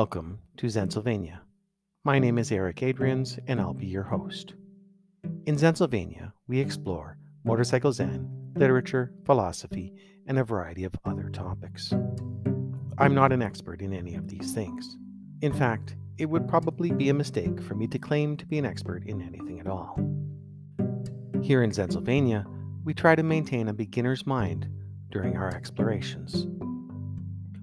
Welcome to Zensylvania. My name is Eric Adrians, and I'll be your host. In Zensylvania, we explore motorcycle Zen, literature, philosophy, and a variety of other topics. I'm not an expert in any of these things. In fact, it would probably be a mistake for me to claim to be an expert in anything at all. Here in Zensylvania, we try to maintain a beginner's mind during our explorations.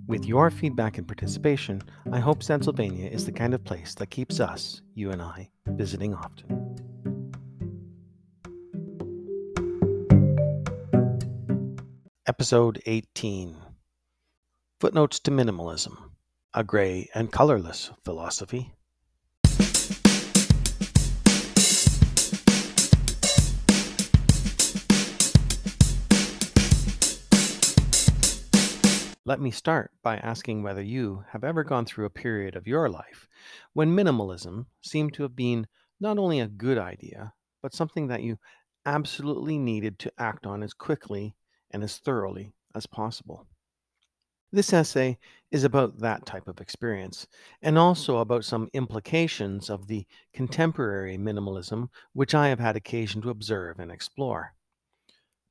With your feedback and participation, I hope Zensylvania is the kind of place that keeps us, you and I, visiting often. Episode 18 Footnotes to Minimalism A Gray and Colorless Philosophy. Let me start by asking whether you have ever gone through a period of your life when minimalism seemed to have been not only a good idea, but something that you absolutely needed to act on as quickly and as thoroughly as possible. This essay is about that type of experience and also about some implications of the contemporary minimalism which I have had occasion to observe and explore.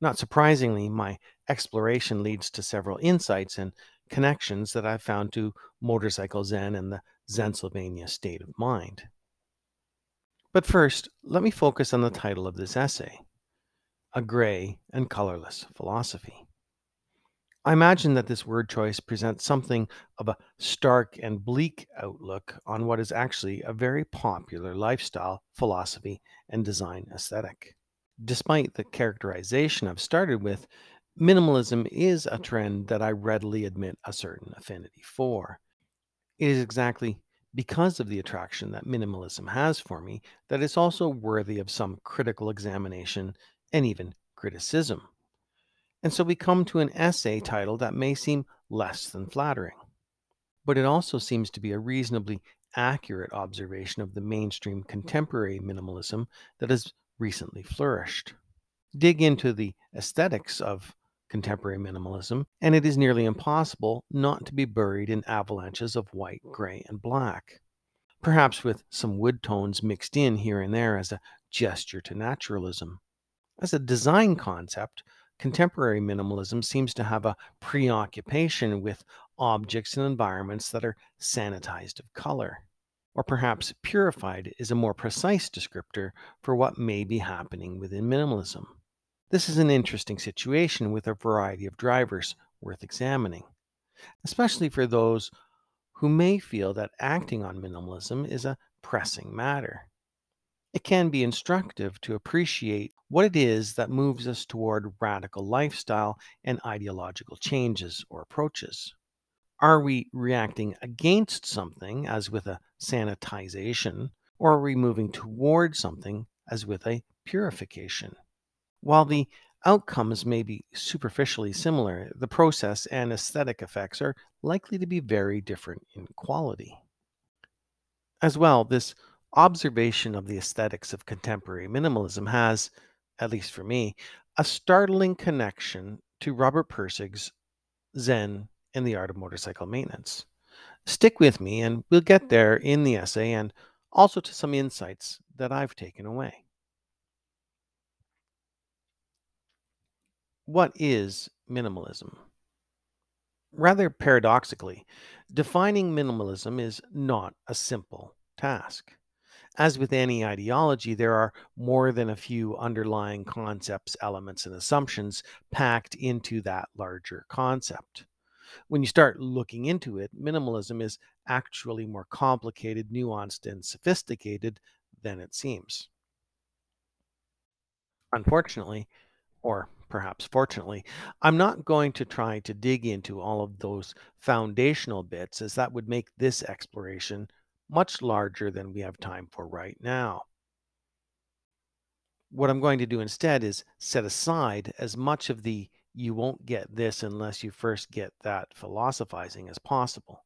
Not surprisingly, my exploration leads to several insights and connections that I've found to motorcycle Zen and the Zensylvania state of mind. But first, let me focus on the title of this essay A Gray and Colorless Philosophy. I imagine that this word choice presents something of a stark and bleak outlook on what is actually a very popular lifestyle, philosophy, and design aesthetic despite the characterization I've started with, minimalism is a trend that I readily admit a certain affinity for. It is exactly because of the attraction that minimalism has for me that it's also worthy of some critical examination and even criticism. And so we come to an essay title that may seem less than flattering. But it also seems to be a reasonably accurate observation of the mainstream contemporary minimalism that has recently flourished. Dig into the aesthetics of contemporary minimalism, and it is nearly impossible not to be buried in avalanches of white, gray, and black. Perhaps with some wood tones mixed in here and there as a gesture to naturalism. As a design concept, contemporary minimalism seems to have a preoccupation with objects and environments that are sanitized of color or perhaps purified is a more precise descriptor for what may be happening within minimalism. This is an interesting situation with a variety of drivers worth examining, especially for those who may feel that acting on minimalism is a pressing matter. It can be instructive to appreciate what it is that moves us toward radical lifestyle and ideological changes or approaches. Are we reacting against something, as with a sanitization, or are we moving toward something, as with a purification? While the outcomes may be superficially similar, the process and aesthetic effects are likely to be very different in quality. As well, this observation of the aesthetics of contemporary minimalism has, at least for me, a startling connection to Robert Pirsig's Zen in the art of motorcycle maintenance. Stick with me, and we'll get mm-hmm. there in the essay and also to some insights that I've taken away. What is minimalism? Rather paradoxically, defining minimalism is not a simple task. As with any ideology, there are more than a few underlying concepts, elements, and assumptions packed into that larger concept when you start looking into it, minimalism is actually more complicated, nuanced, and sophisticated than it seems. Unfortunately, or perhaps fortunately, I'm not going to try to dig into all of those foundational bits, as that would make this exploration much larger than we have time for right now. What I'm going to do instead is set aside as much of the you won't get this unless you first get that philosophizing as possible.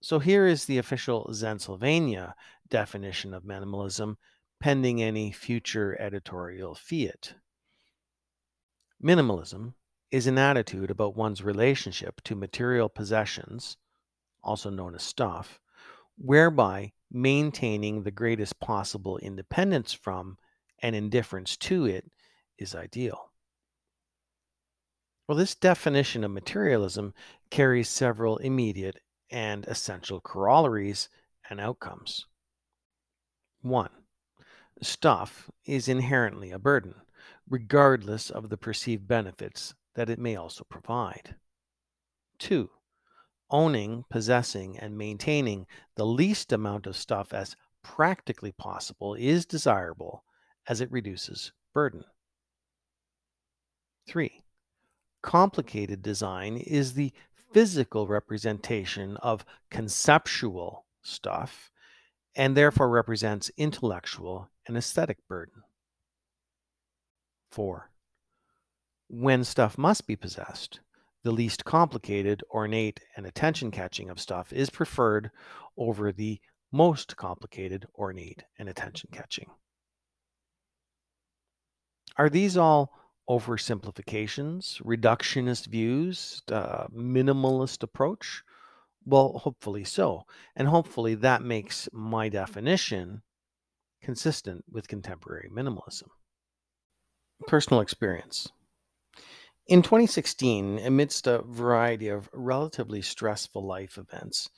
So here is the official Zensylvania definition of minimalism, pending any future editorial fiat. Minimalism is an attitude about one's relationship to material possessions, also known as stuff, whereby maintaining the greatest possible independence from and indifference to it is ideal. Well, this definition of materialism carries several immediate and essential corollaries and outcomes. One, stuff is inherently a burden, regardless of the perceived benefits that it may also provide. Two, owning, possessing, and maintaining the least amount of stuff as practically possible is desirable as it reduces burden. Three, complicated design is the physical representation of conceptual stuff and therefore represents intellectual and aesthetic burden. 4. When stuff must be possessed, the least complicated, ornate, and attention catching of stuff is preferred over the most complicated, ornate, and attention catching. Are these all oversimplifications, reductionist views, uh, minimalist approach? Well, hopefully so. And hopefully that makes my definition consistent with contemporary minimalism. Personal experience. In 2016, amidst a variety of relatively stressful life events,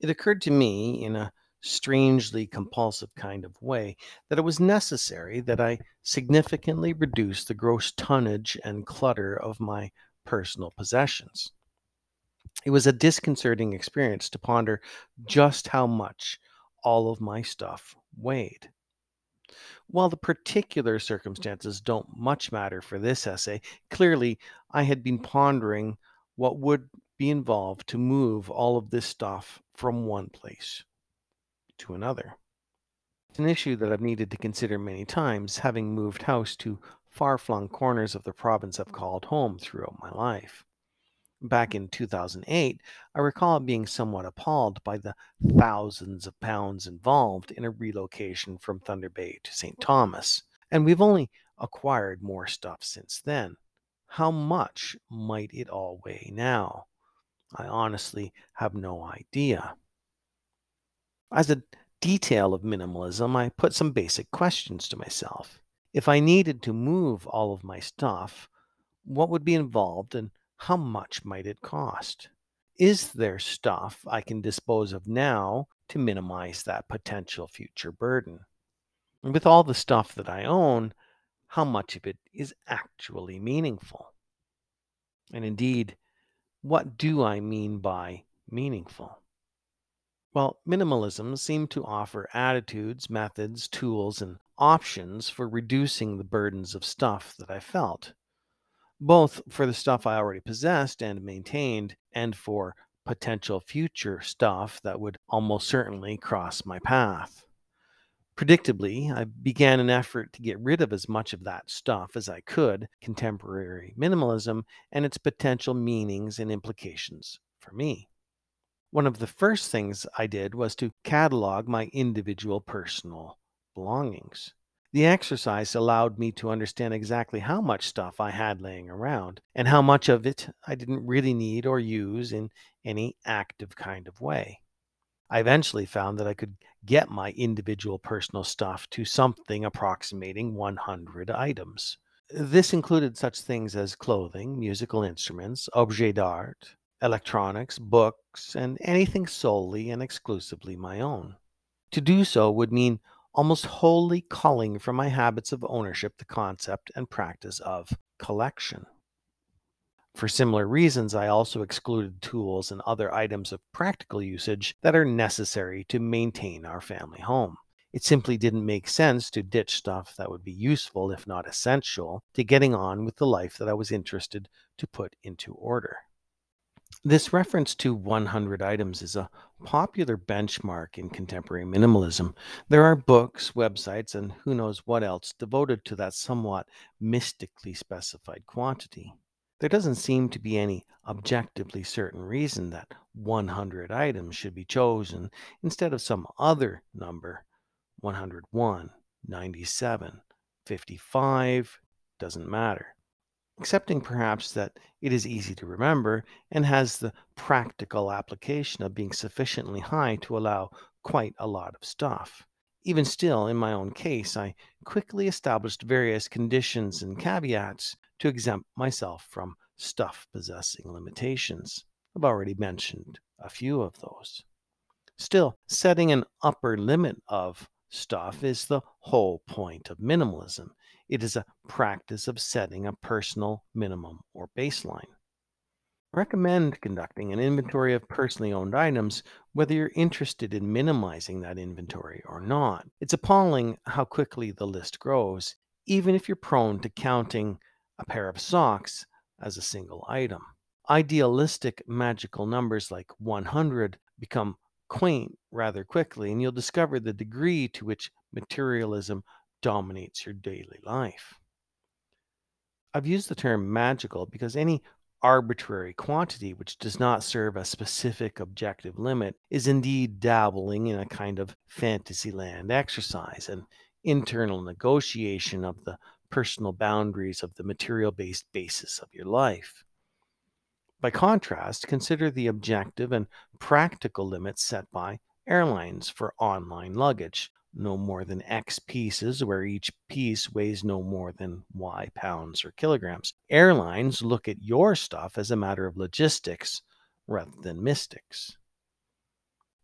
it occurred to me in a strangely compulsive kind of way that it was necessary that I significantly reduce the gross tonnage and clutter of my personal possessions. It was a disconcerting experience to ponder just how much all of my stuff weighed. While the particular circumstances don't much matter for this essay, clearly I had been pondering what would be involved to move all of this stuff from one place to another. It's an issue that I've needed to consider many times, having moved house to far flung corners of the province I've called home throughout my life. Back in 2008, I recall being somewhat appalled by the thousands of pounds involved in a relocation from Thunder Bay to St. Thomas. And we've only acquired more stuff since then. How much might it all weigh now? I honestly have no idea. As a detail of minimalism, I put some basic questions to myself. If I needed to move all of my stuff, what would be involved and how much might it cost? Is there stuff I can dispose of now to minimize that potential future burden? And with all the stuff that I own, how much of it is actually meaningful? And indeed, what do I mean by meaningful? Well, minimalism seemed to offer attitudes, methods, tools, and options for reducing the burdens of stuff that I felt, both for the stuff I already possessed and maintained, and for potential future stuff that would almost certainly cross my path. Predictably, I began an effort to get rid of as much of that stuff as I could, contemporary minimalism, and its potential meanings and implications for me. One of the first things I did was to catalog my individual personal belongings. The exercise allowed me to understand exactly how much stuff I had laying around and how much of it I didn't really need or use in any active kind of way. I eventually found that I could get my individual personal stuff to something approximating 100 items. This included such things as clothing, musical instruments, objets d'art, electronics, books, and anything solely and exclusively my own. To do so would mean almost wholly culling from my habits of ownership the concept and practice of collection. For similar reasons, I also excluded tools and other items of practical usage that are necessary to maintain our family home. It simply didn't make sense to ditch stuff that would be useful, if not essential, to getting on with the life that I was interested to put into order. This reference to 100 items is a popular benchmark in contemporary minimalism. There are books, websites, and who knows what else devoted to that somewhat mystically specified quantity. There doesn't seem to be any objectively certain reason that 100 items should be chosen instead of some other number 101, 97, 55, doesn't matter. Accepting perhaps that it is easy to remember and has the practical application of being sufficiently high to allow quite a lot of stuff. Even still, in my own case, I quickly established various conditions and caveats to exempt myself from stuff possessing limitations. I've already mentioned a few of those. Still, setting an upper limit of stuff is the whole point of minimalism. It is a practice of setting a personal minimum or baseline. I recommend conducting an inventory of personally owned items, whether you're interested in minimizing that inventory or not. It's appalling how quickly the list grows, even if you're prone to counting a pair of socks as a single item. Idealistic magical numbers like 100 become quaint rather quickly, and you'll discover the degree to which materialism dominates your daily life. I've used the term magical because any arbitrary quantity which does not serve a specific objective limit is indeed dabbling in a kind of fantasyland exercise, an internal negotiation of the personal boundaries of the material based basis of your life. By contrast, consider the objective and practical limits set by airlines for online luggage no more than X pieces, where each piece weighs no more than Y pounds or kilograms. Airlines look at your stuff as a matter of logistics rather than mystics.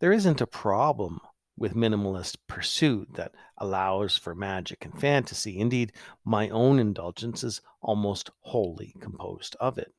There isn't a problem with minimalist pursuit that allows for magic and fantasy. Indeed, my own indulgence is almost wholly composed of it.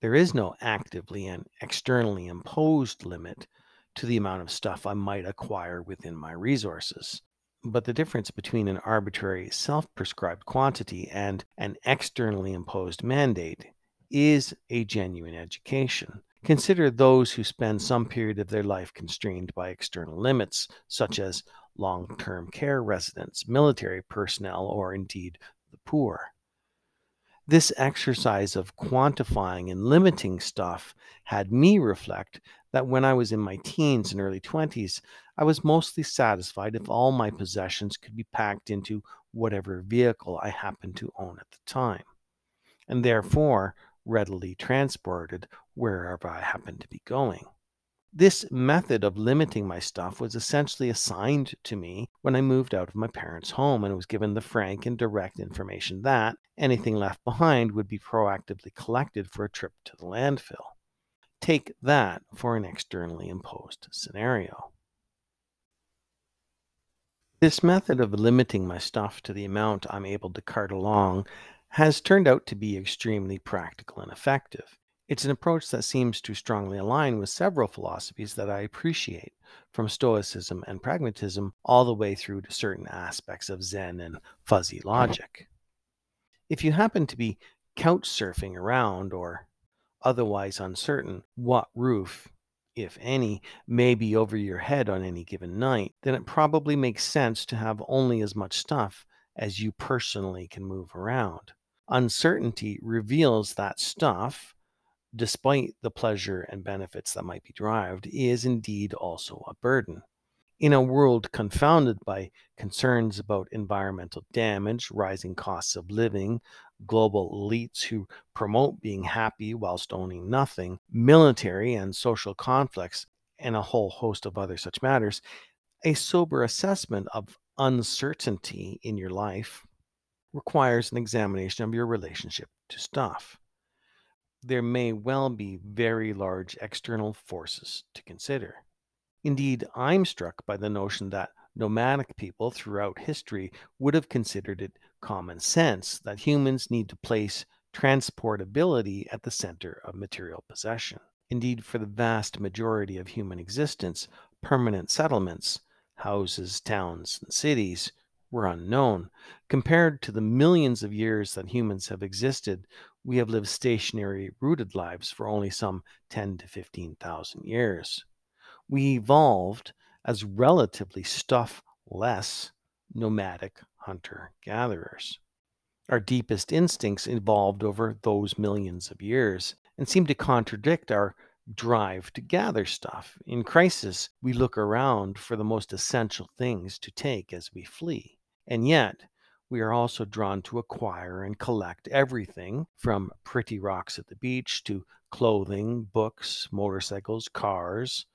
There is no actively and externally imposed limit to the amount of stuff I might acquire within my resources. But the difference between an arbitrary self prescribed quantity and an externally imposed mandate is a genuine education. Consider those who spend some period of their life constrained by external limits, such as long term care residents, military personnel, or indeed the poor. This exercise of quantifying and limiting stuff had me reflect that when I was in my teens and early 20s, I was mostly satisfied if all my possessions could be packed into whatever vehicle I happened to own at the time, and therefore readily transported wherever I happened to be going. This method of limiting my stuff was essentially assigned to me when I moved out of my parents' home and was given the frank and direct information that anything left behind would be proactively collected for a trip to the landfill. Take that for an externally imposed scenario. This method of limiting my stuff to the amount I'm able to cart along has turned out to be extremely practical and effective. It's an approach that seems to strongly align with several philosophies that I appreciate, from Stoicism and pragmatism all the way through to certain aspects of Zen and fuzzy logic. If you happen to be couch surfing around or otherwise uncertain what roof, if any, may be over your head on any given night, then it probably makes sense to have only as much stuff as you personally can move around. Uncertainty reveals that stuff despite the pleasure and benefits that might be derived, is indeed also a burden. In a world confounded by concerns about environmental damage, rising costs of living, global elites who promote being happy whilst owning nothing, military and social conflicts, and a whole host of other such matters, a sober assessment of uncertainty in your life requires an examination of your relationship to stuff there may well be very large external forces to consider. Indeed, I'm struck by the notion that nomadic people throughout history would have considered it common sense that humans need to place transportability at the center of material possession. Indeed, for the vast majority of human existence, permanent settlements, houses, towns, and cities, were unknown. Compared to the millions of years that humans have existed, we have lived stationary, rooted lives for only some 10 to 15,000 years. We evolved as relatively stuff less nomadic hunter gatherers. Our deepest instincts evolved over those millions of years and seem to contradict our drive to gather stuff. In crisis, we look around for the most essential things to take as we flee. And yet, we are also drawn to acquire and collect everything from pretty rocks at the beach to clothing, books, motorcycles, cars,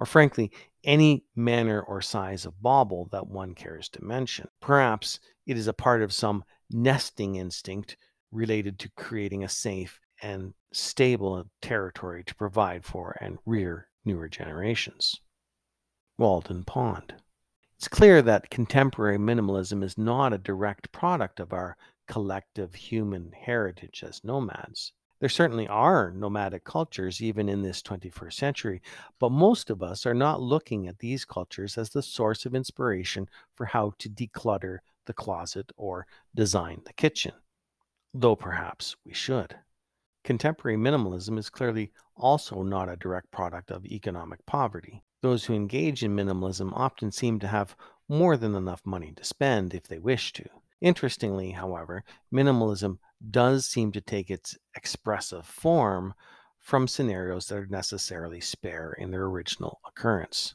or frankly, any manner or size of bauble that one cares to mention. Perhaps it is a part of some nesting instinct related to creating a safe and stable territory to provide for and rear newer generations. Walden Pond. It's clear that contemporary minimalism is not a direct product of our collective human heritage as nomads. There certainly are nomadic cultures even in this 21st century, but most of us are not looking at these cultures as the source of inspiration for how to declutter the closet or design the kitchen, though perhaps we should. Contemporary minimalism is clearly also not a direct product of economic poverty. Those who engage in minimalism often seem to have more than enough money to spend if they wish to. Interestingly, however, minimalism does seem to take its expressive form from scenarios that are necessarily spare in their original occurrence.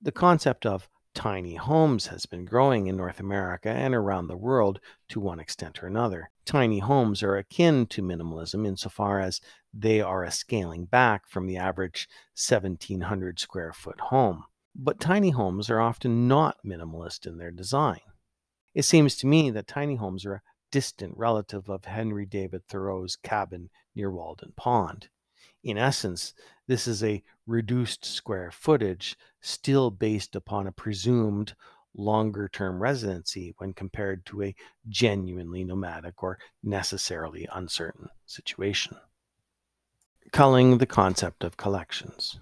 The concept of Tiny homes has been growing in North America and around the world to one extent or another. Tiny homes are akin to minimalism insofar as they are a scaling back from the average 1700 square foot home. But tiny homes are often not minimalist in their design. It seems to me that tiny homes are distant relative of Henry David Thoreau's cabin near Walden Pond. In essence, this is a reduced square footage still based upon a presumed longer term residency when compared to a genuinely nomadic or necessarily uncertain situation. Culling the concept of collections.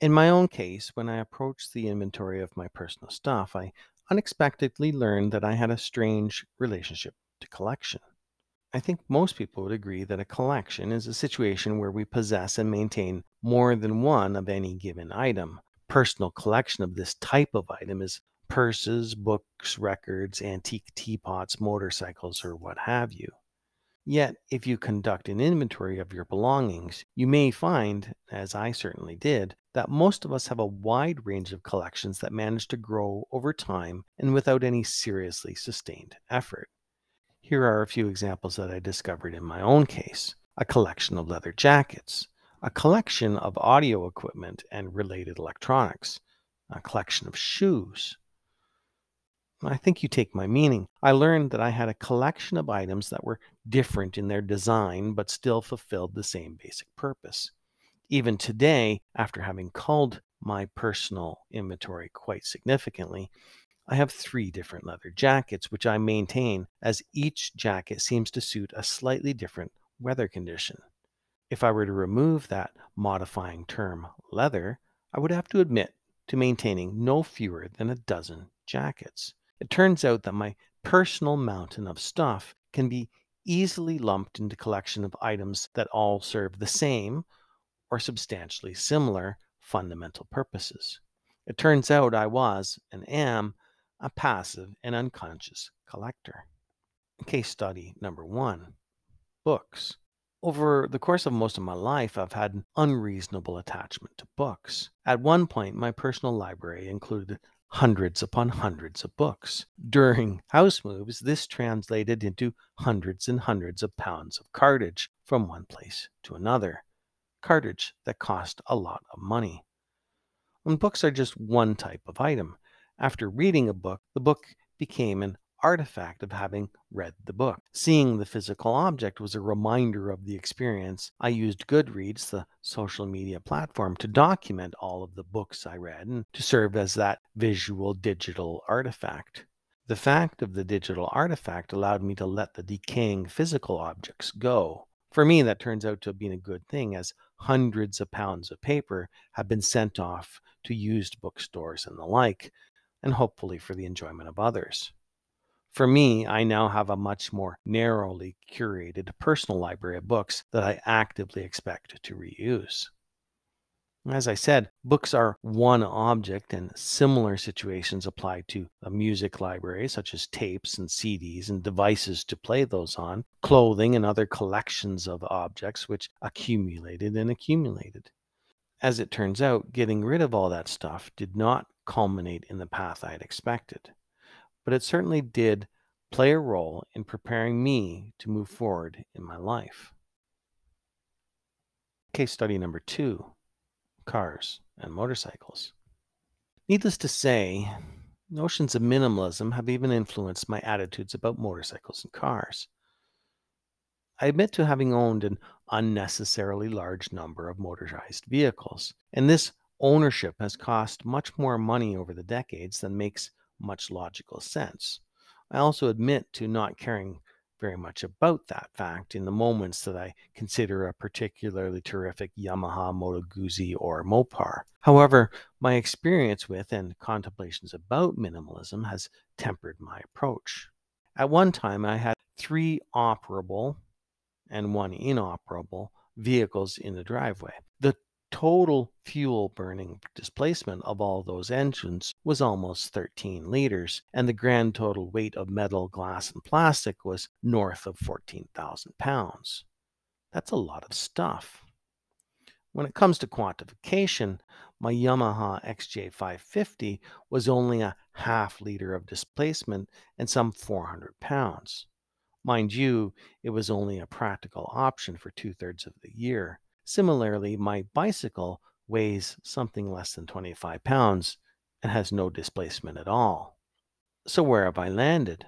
In my own case, when I approached the inventory of my personal stuff, I unexpectedly learned that I had a strange relationship to collection. I think most people would agree that a collection is a situation where we possess and maintain more than one of any given item. Personal collection of this type of item is purses, books, records, antique teapots, motorcycles, or what have you. Yet, if you conduct an inventory of your belongings, you may find, as I certainly did, that most of us have a wide range of collections that manage to grow over time and without any seriously sustained effort. Here are a few examples that I discovered in my own case a collection of leather jackets, a collection of audio equipment and related electronics, a collection of shoes. I think you take my meaning. I learned that I had a collection of items that were different in their design but still fulfilled the same basic purpose. Even today, after having culled my personal inventory quite significantly, I have three different leather jackets, which I maintain as each jacket seems to suit a slightly different weather condition. If I were to remove that modifying term leather, I would have to admit to maintaining no fewer than a dozen jackets. It turns out that my personal mountain of stuff can be easily lumped into collection of items that all serve the same or substantially similar fundamental purposes. It turns out I was and am a passive and unconscious collector. Case study number one books. Over the course of most of my life, I've had an unreasonable attachment to books. At one point, my personal library included hundreds upon hundreds of books. During house moves, this translated into hundreds and hundreds of pounds of cartage from one place to another. Cartage that cost a lot of money. And books are just one type of item. After reading a book, the book became an artifact of having read the book. Seeing the physical object was a reminder of the experience. I used Goodreads, the social media platform, to document all of the books I read and to serve as that visual digital artifact. The fact of the digital artifact allowed me to let the decaying physical objects go. For me, that turns out to have been a good thing, as hundreds of pounds of paper have been sent off to used bookstores and the like, and hopefully for the enjoyment of others. For me, I now have a much more narrowly curated personal library of books that I actively expect to reuse. As I said, books are one object, and similar situations apply to a music library, such as tapes and CDs and devices to play those on, clothing, and other collections of objects which accumulated and accumulated. As it turns out, getting rid of all that stuff did not culminate in the path I had expected. but it certainly did play a role in preparing me to move forward in my life. Case study number two cars and motorcycles. Needless to say, notions of minimalism have even influenced my attitudes about motorcycles and cars. I admit to having owned an unnecessarily large number of motorized vehicles, and this ownership has cost much more money over the decades than makes much logical sense. I also admit to not caring very much about that fact in the moments that I consider a particularly terrific Yamaha Moto Guzzi or Mopar. However, my experience with and contemplations about minimalism has tempered my approach. At one time, I had three operable and one inoperable vehicles in the driveway. The total fuel burning displacement of all those engines was almost 13 liters, and the grand total weight of metal, glass, and plastic was north of 14,000 pounds. That's a lot of stuff. When it comes to quantification, my Yamaha XJ550 was only a half liter of displacement and some 400 pounds. Mind you, it was only a practical option for two thirds of the year. Similarly, my bicycle weighs something less than 25 pounds and has no displacement at all. So, where have I landed?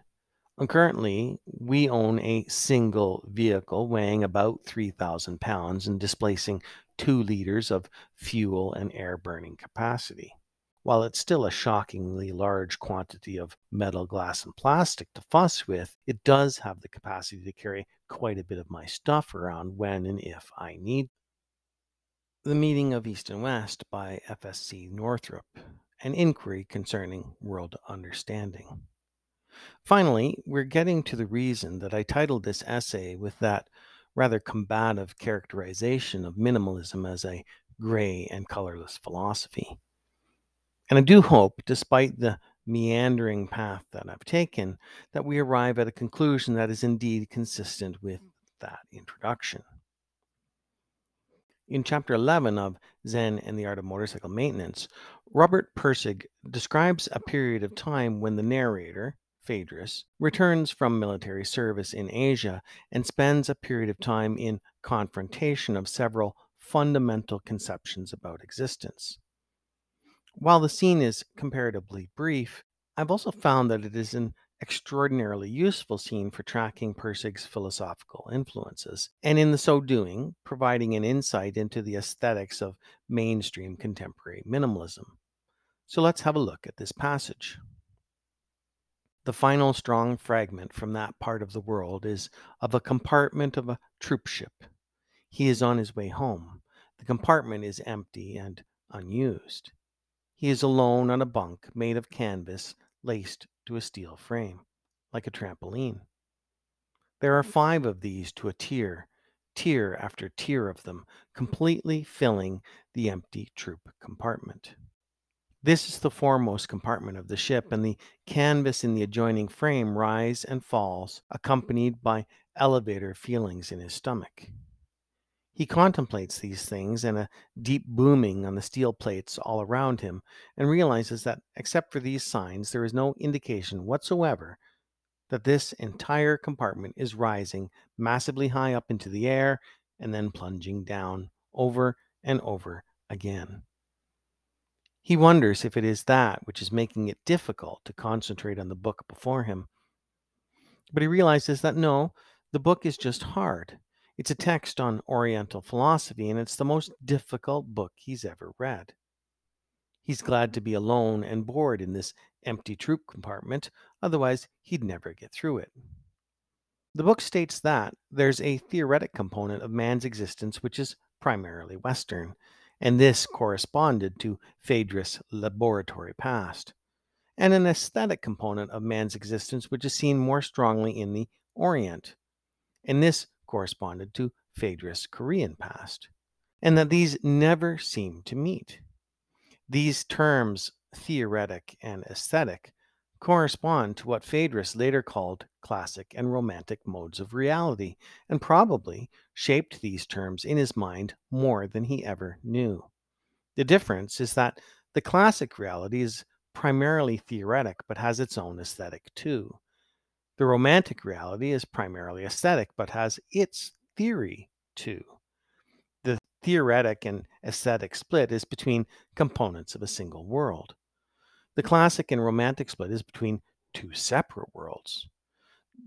Well, currently, we own a single vehicle weighing about 3,000 pounds and displacing 2 liters of fuel and air burning capacity. While it's still a shockingly large quantity of metal, glass, and plastic to fuss with, it does have the capacity to carry quite a bit of my stuff around when and if I need. The Meeting of East and West by FSC Northrop, an inquiry concerning world understanding. Finally, we're getting to the reason that I titled this essay with that rather combative characterization of minimalism as a gray and colorless philosophy. And I do hope, despite the meandering path that I've taken, that we arrive at a conclusion that is indeed consistent with mm. that introduction. In chapter 11 of Zen and the Art of Motorcycle Maintenance, Robert Pirsig describes a period of time when the narrator, Phaedrus, returns from military service in Asia and spends a period of time in confrontation of several fundamental conceptions about existence. While the scene is comparatively brief, I've also found that it is an extraordinarily useful scene for tracking Pirsig's philosophical influences, and in the so doing, providing an insight into the aesthetics of mainstream contemporary minimalism. So let's have a look at this passage. The final strong fragment from that part of the world is of a compartment of a troop ship. He is on his way home. The compartment is empty and unused. He is alone on a bunk made of canvas laced to a steel frame, like a trampoline. There are hmm. five of these to a tier, tier after tier of them, completely filling the empty troop compartment. This is the foremost compartment of the ship, and the canvas in the adjoining frame rise and falls, accompanied by elevator feelings in his stomach. He contemplates these things and a deep booming on the steel plates all around him and realizes that, except for these signs, there is no indication whatsoever that this entire compartment is rising massively high up into the air and then plunging down over and over again. He wonders if it is that which is making it difficult to concentrate on the book before him. But he realizes that no, the book is just hard it's a text on Oriental philosophy, and it's the most difficult book he's ever read. He's glad to be alone and bored in this empty troop compartment, otherwise, he'd never get through it. The book states that there's a theoretic component of man's existence which is primarily Western, and this corresponded to Phaedrus' laboratory past, and an aesthetic component of man's existence which is seen more strongly in the Orient, and this corresponded to Phaedrus' Korean past, and that these never seem to meet. These terms, theoretic and aesthetic, correspond to what Phaedrus later called classic and romantic modes of reality, and probably shaped these terms in his mind more than he ever knew. The difference is that the classic reality is primarily theoretic but has its own aesthetic too. The romantic reality is primarily aesthetic but has its theory too. The theoretic and aesthetic split is between components of a single world. The classic and romantic split is between two separate worlds.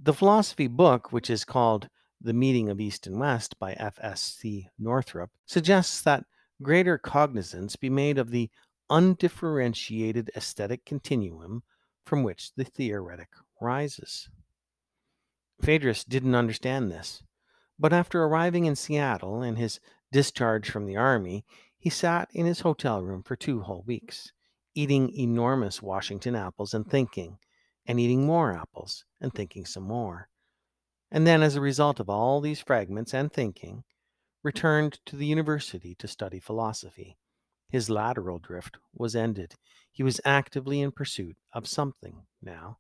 The philosophy book, which is called The Meeting of East and West by F.S.C. Northrop, suggests that greater cognizance be made of the undifferentiated aesthetic continuum from which the theoretic rises. Phaedrus didn't understand this, but after arriving in Seattle and his discharge from the army, he sat in his hotel room for two whole weeks, eating enormous Washington apples and thinking, and eating more apples and thinking some more. And then, as a result of all these fragments and thinking, returned to the university to study philosophy. His lateral drift was ended. He was actively in pursuit of something now.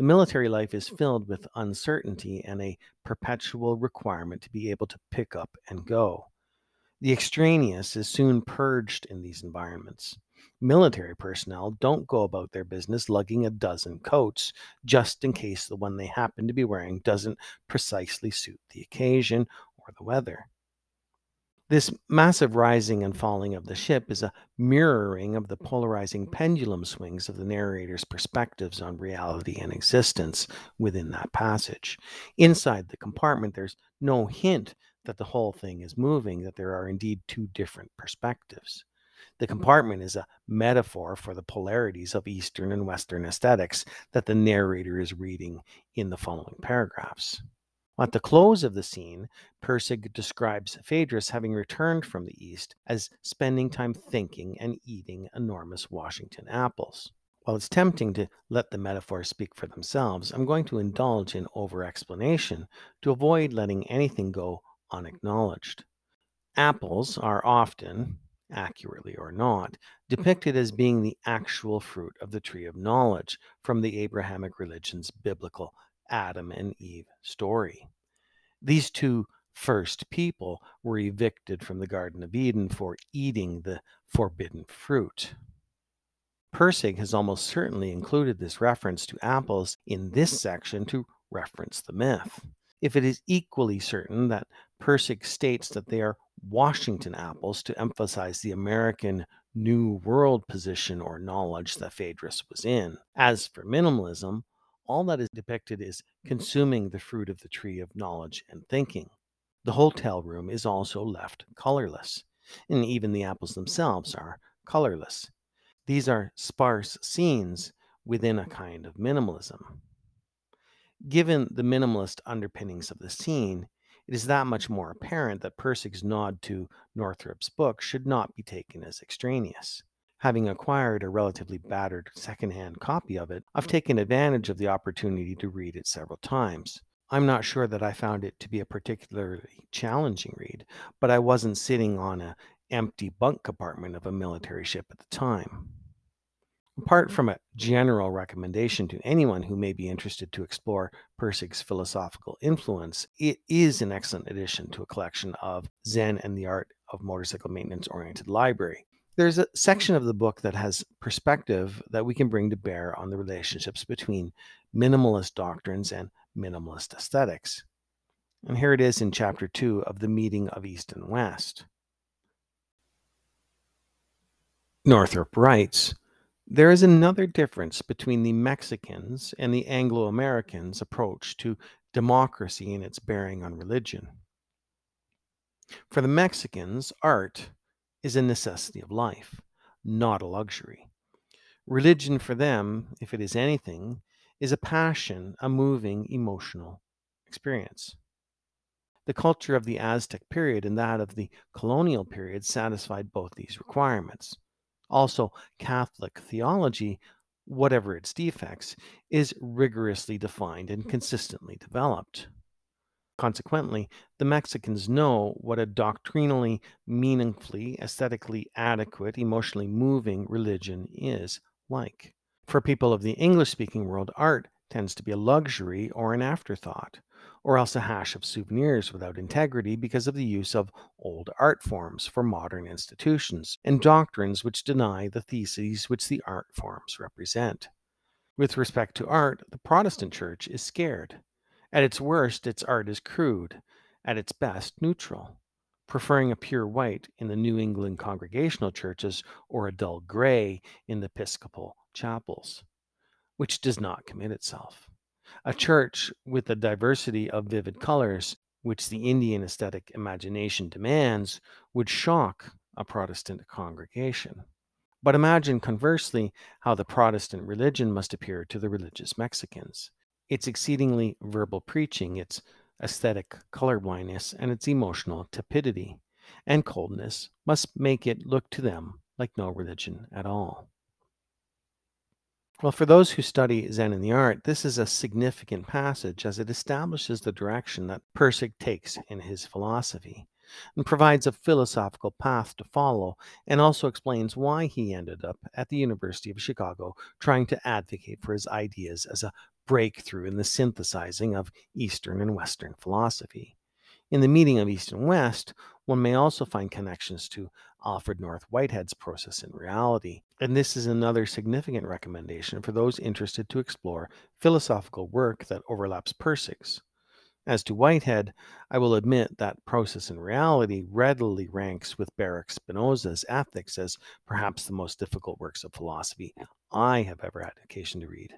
The military life is filled with uncertainty and a perpetual requirement to be able to pick up and go. The extraneous is soon purged in these environments. Military personnel don't go about their business lugging a dozen coats just in case the one they happen to be wearing doesn't precisely suit the occasion or the weather. This massive rising and falling of the ship is a mirroring of the polarizing pendulum swings of the narrator's perspectives on reality and existence within that passage. Inside the compartment, there's no hint that the whole thing is moving, that there are indeed two different perspectives. The compartment is a metaphor for the polarities of Eastern and Western aesthetics that the narrator is reading in the following paragraphs. At the close of the scene, Pirsig describes Phaedrus having returned from the East as spending time thinking and eating enormous Washington apples. While it's tempting to let the metaphors speak for themselves, I'm going to indulge in over explanation to avoid letting anything go unacknowledged. Apples are often, accurately or not, depicted as being the actual fruit of the tree of knowledge from the Abrahamic religion's biblical Adam and Eve story. These two first people were evicted from the Garden of Eden for eating the forbidden fruit. Pirsig has almost certainly included this reference to apples in this section to reference the myth. If it is equally certain that Pirsig states that they are Washington apples to emphasize the American New World position or knowledge that Phaedrus was in. As for minimalism, all that is depicted is mm-hmm. consuming the fruit of the tree of knowledge and thinking. The hotel room is also left colorless, and even the apples themselves are colorless. These are sparse scenes within a kind of minimalism. Given the minimalist underpinnings of the scene, it is that much more apparent that Pirsig's nod to Northrop's book should not be taken as extraneous. Having acquired a relatively battered secondhand copy of it, I've mm. taken advantage of the opportunity to read it several times. I'm not sure that I found it to be a particularly challenging read, but I wasn't sitting on an empty bunk compartment of a military ship at the time. Apart mm-hmm. from a general recommendation to anyone who may be interested to explore Pirsig's philosophical influence, it is an excellent addition to a collection of Zen and the Art of Motorcycle Maintenance oriented library there's a mm-hmm. section of the book that has perspective that we can bring to bear on the relationships between minimalist doctrines and minimalist aesthetics. And here it is in chapter two of the meeting of East and West. Northrop writes There is another difference between the Mexicans and the Anglo Americans' approach to democracy and its bearing on religion. For the Mexicans, art is a necessity of life, not a luxury. Religion for them, if it is anything, is a passion, a moving emotional experience. The culture of the Aztec period and that of the colonial period satisfied both these requirements. Also, Catholic theology, whatever its defects, is rigorously defined and consistently developed. Consequently, the Mexicans know what a doctrinally, meaningfully, aesthetically adequate, emotionally moving religion is like. For people of the English speaking world, art tends to be a luxury or an afterthought. or else a hash of souvenirs without integrity because of the use of old art forms for modern institutions and doctrines which deny the theses which the art forms represent. With respect to art, the Protestant Church is scared. At its worst, its art is crude, at its best, neutral, preferring a pure white in the New England Congregational churches or a dull gray in the Episcopal chapels, which does not commit itself. A church with a diversity of vivid colors, which the Indian aesthetic imagination demands, would shock a Protestant congregation. But imagine conversely how the Protestant religion must appear to the religious Mexicans. Its exceedingly verbal preaching, its aesthetic colorblindness, and its emotional tepidity and coldness must make it look to them like no religion at all. Well, for those who study Zen and the art, this is a significant passage as it establishes the direction that Pirsig takes in his philosophy and provides a philosophical path to follow, and also explains why he ended up at the University of Chicago trying to advocate for his ideas as a breakthrough in the synthesizing of Eastern and Western philosophy. In the meeting of East and West, one may also find connections to Alfred North Whitehead's process and reality, and this is another significant recommendation for those interested to explore philosophical work that overlaps Pirsig's. As to Whitehead, I will admit that Process and Reality readily ranks with Baruch Spinoza's Ethics as perhaps the most difficult works of philosophy I have ever had occasion to read.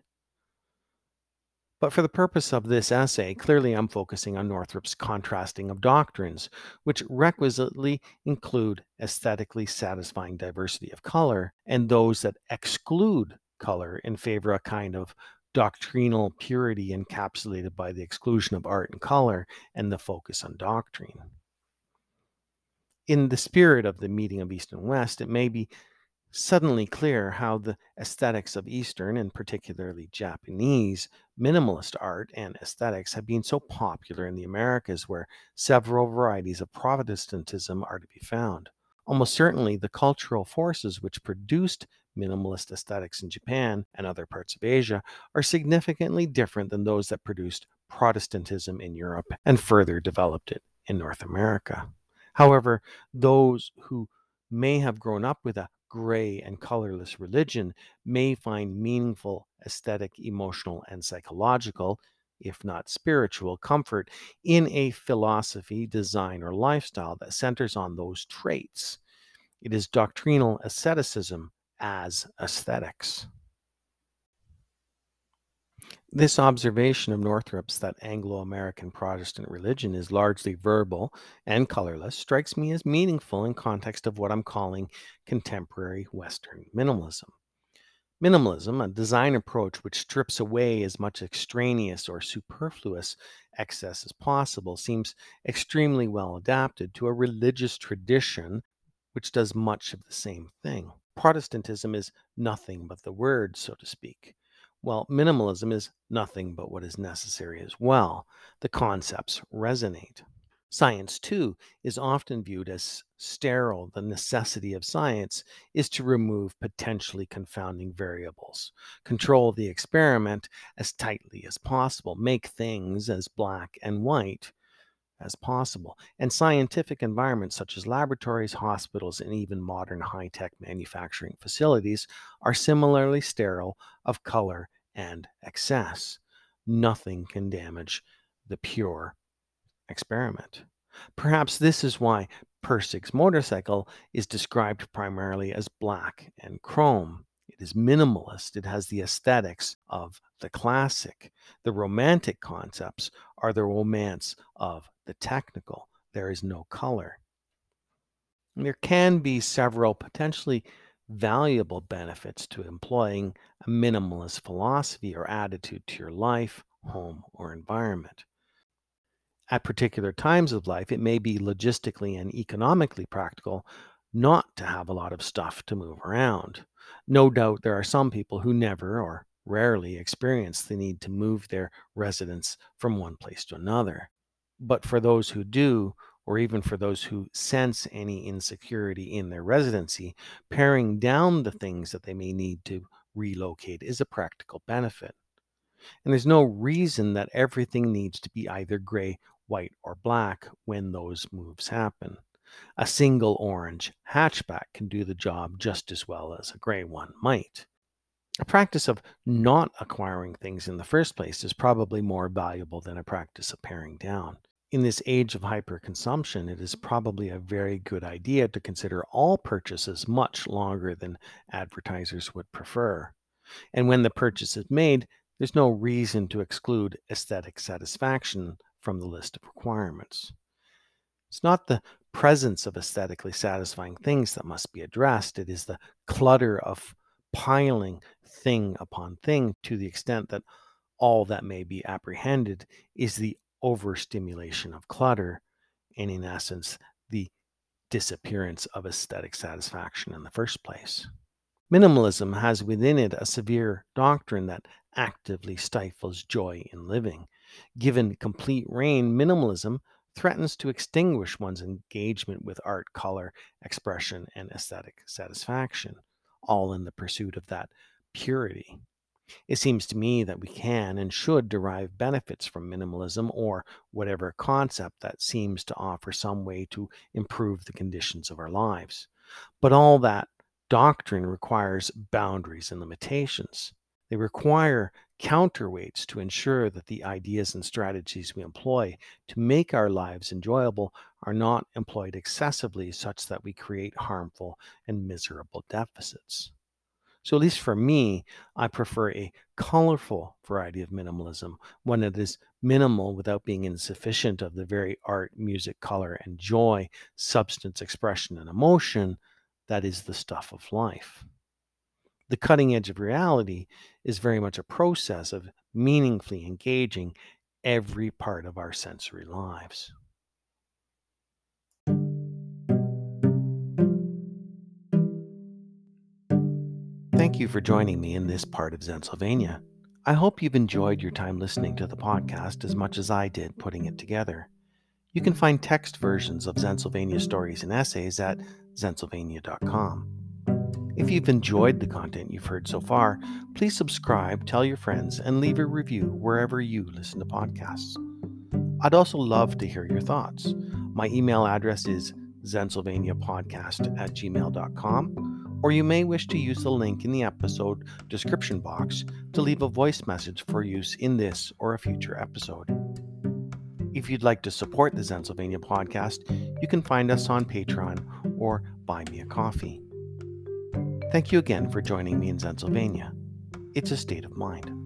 But for the purpose of this essay, clearly I'm focusing on Northrop's contrasting of doctrines, which requisitely include aesthetically satisfying diversity of color and those that exclude color in favor of a kind of doctrinal purity encapsulated by the exclusion of art and color and the focus on doctrine. In the spirit of the meeting of East and West, it may be suddenly clear how the aesthetics of Eastern and particularly Japanese minimalist art and aesthetics have been so popular in the Americas, where several varieties of Protestantism are to be found. Almost certainly, the cultural forces which produced minimalist aesthetics in Japan and other parts of Asia are significantly different than those that produced Protestantism in Europe and further developed it in North America. However, those who may have grown up with a gray and colorless religion may find meaningful aesthetic, emotional, and psychological, if not spiritual, comfort in a philosophy, design, or lifestyle that centers on those traits. It is doctrinal asceticism as aesthetics. This observation of Northrop's that Anglo American Protestant religion is largely verbal and colorless strikes me as meaningful in context of what I'm calling contemporary Western minimalism. Minimalism, a design approach which strips away as much extraneous or superfluous excess as possible, seems extremely well adapted to a religious tradition which does much of the same thing. Protestantism is nothing but the word, so to speak. Well, minimalism is nothing but what is necessary as well. The concepts resonate. Science, too, is often viewed as sterile. The necessity of science is to remove potentially confounding variables, control the experiment as tightly as possible, make things as black and white as possible. And scientific environments such as laboratories, hospitals, and even modern high tech manufacturing facilities are similarly sterile of color and excess. Nothing can damage the pure experiment. Perhaps this is why Pirsig's motorcycle is described primarily as black and chrome. It is minimalist. It has the aesthetics of the classic. The romantic concepts are the romance of the technical. There is no color. There can be several potentially valuable benefits to employing a minimalist philosophy or attitude to your life, home, or environment. At particular times of life, it may be logistically and economically practical not to have a lot of stuff to move around. No doubt there are some people who never or rarely experience the need to move their residence from one place to another. But for those who do, or even for those who sense any insecurity in their residency, paring down the things that they may need to relocate is a practical benefit. And there's no reason that everything needs to be either gray, white, or black when those moves happen. A single orange hatchback can do the job just as well as a gray one might. A practice of not acquiring things in the first place is probably more valuable than a practice of paring down. In this age of hyperconsumption, it is probably a very good idea to consider all purchases much longer than advertisers would prefer. And when the purchase is made, there's no reason to exclude aesthetic satisfaction from the list of requirements. It's not the presence of aesthetically satisfying things that must be addressed, it is the clutter of piling thing upon thing to the extent that all that may be apprehended is the overstimulation of clutter and, in essence, the disappearance of aesthetic satisfaction in the first place. Minimalism has within it a severe doctrine that actively stifles joy in living. Given complete reign, minimalism threatens to extinguish one's engagement with art, color, expression, and aesthetic satisfaction, all in the pursuit of that purity. It seems to me that we can and should derive benefits from minimalism or whatever concept that seems to offer some way to improve the conditions of our lives. But all that doctrine requires boundaries and limitations. They require counterweights to ensure that the ideas and strategies we employ to make our lives enjoyable are not employed excessively such that we create harmful and miserable deficits. So, at least for me, I prefer a colorful variety of minimalism, one that is minimal without being insufficient of the very art, music, color, and joy, substance, expression, and emotion that is the stuff of life. The cutting edge of reality is very much a process of meaningfully engaging every part of our sensory lives. Thank you for joining me in this part of Zensylvania. I hope you've enjoyed your time listening to the podcast as much as I did putting it together. You can find text versions of Zensylvania stories and essays at zensylvania.com. If you've enjoyed the content you've heard so far, please subscribe, tell your friends, and leave a review wherever you listen to podcasts. I'd also love to hear your thoughts. My email address is zensylvaniapodcast at gmail.com or you may wish to use the link in the episode description box to leave a voice message for use in this or a future episode. If you'd like to support the Zensylvania podcast, you can find us on Patreon or buy me a coffee. Thank you again for joining me in Zensylvania. It's a state of mind.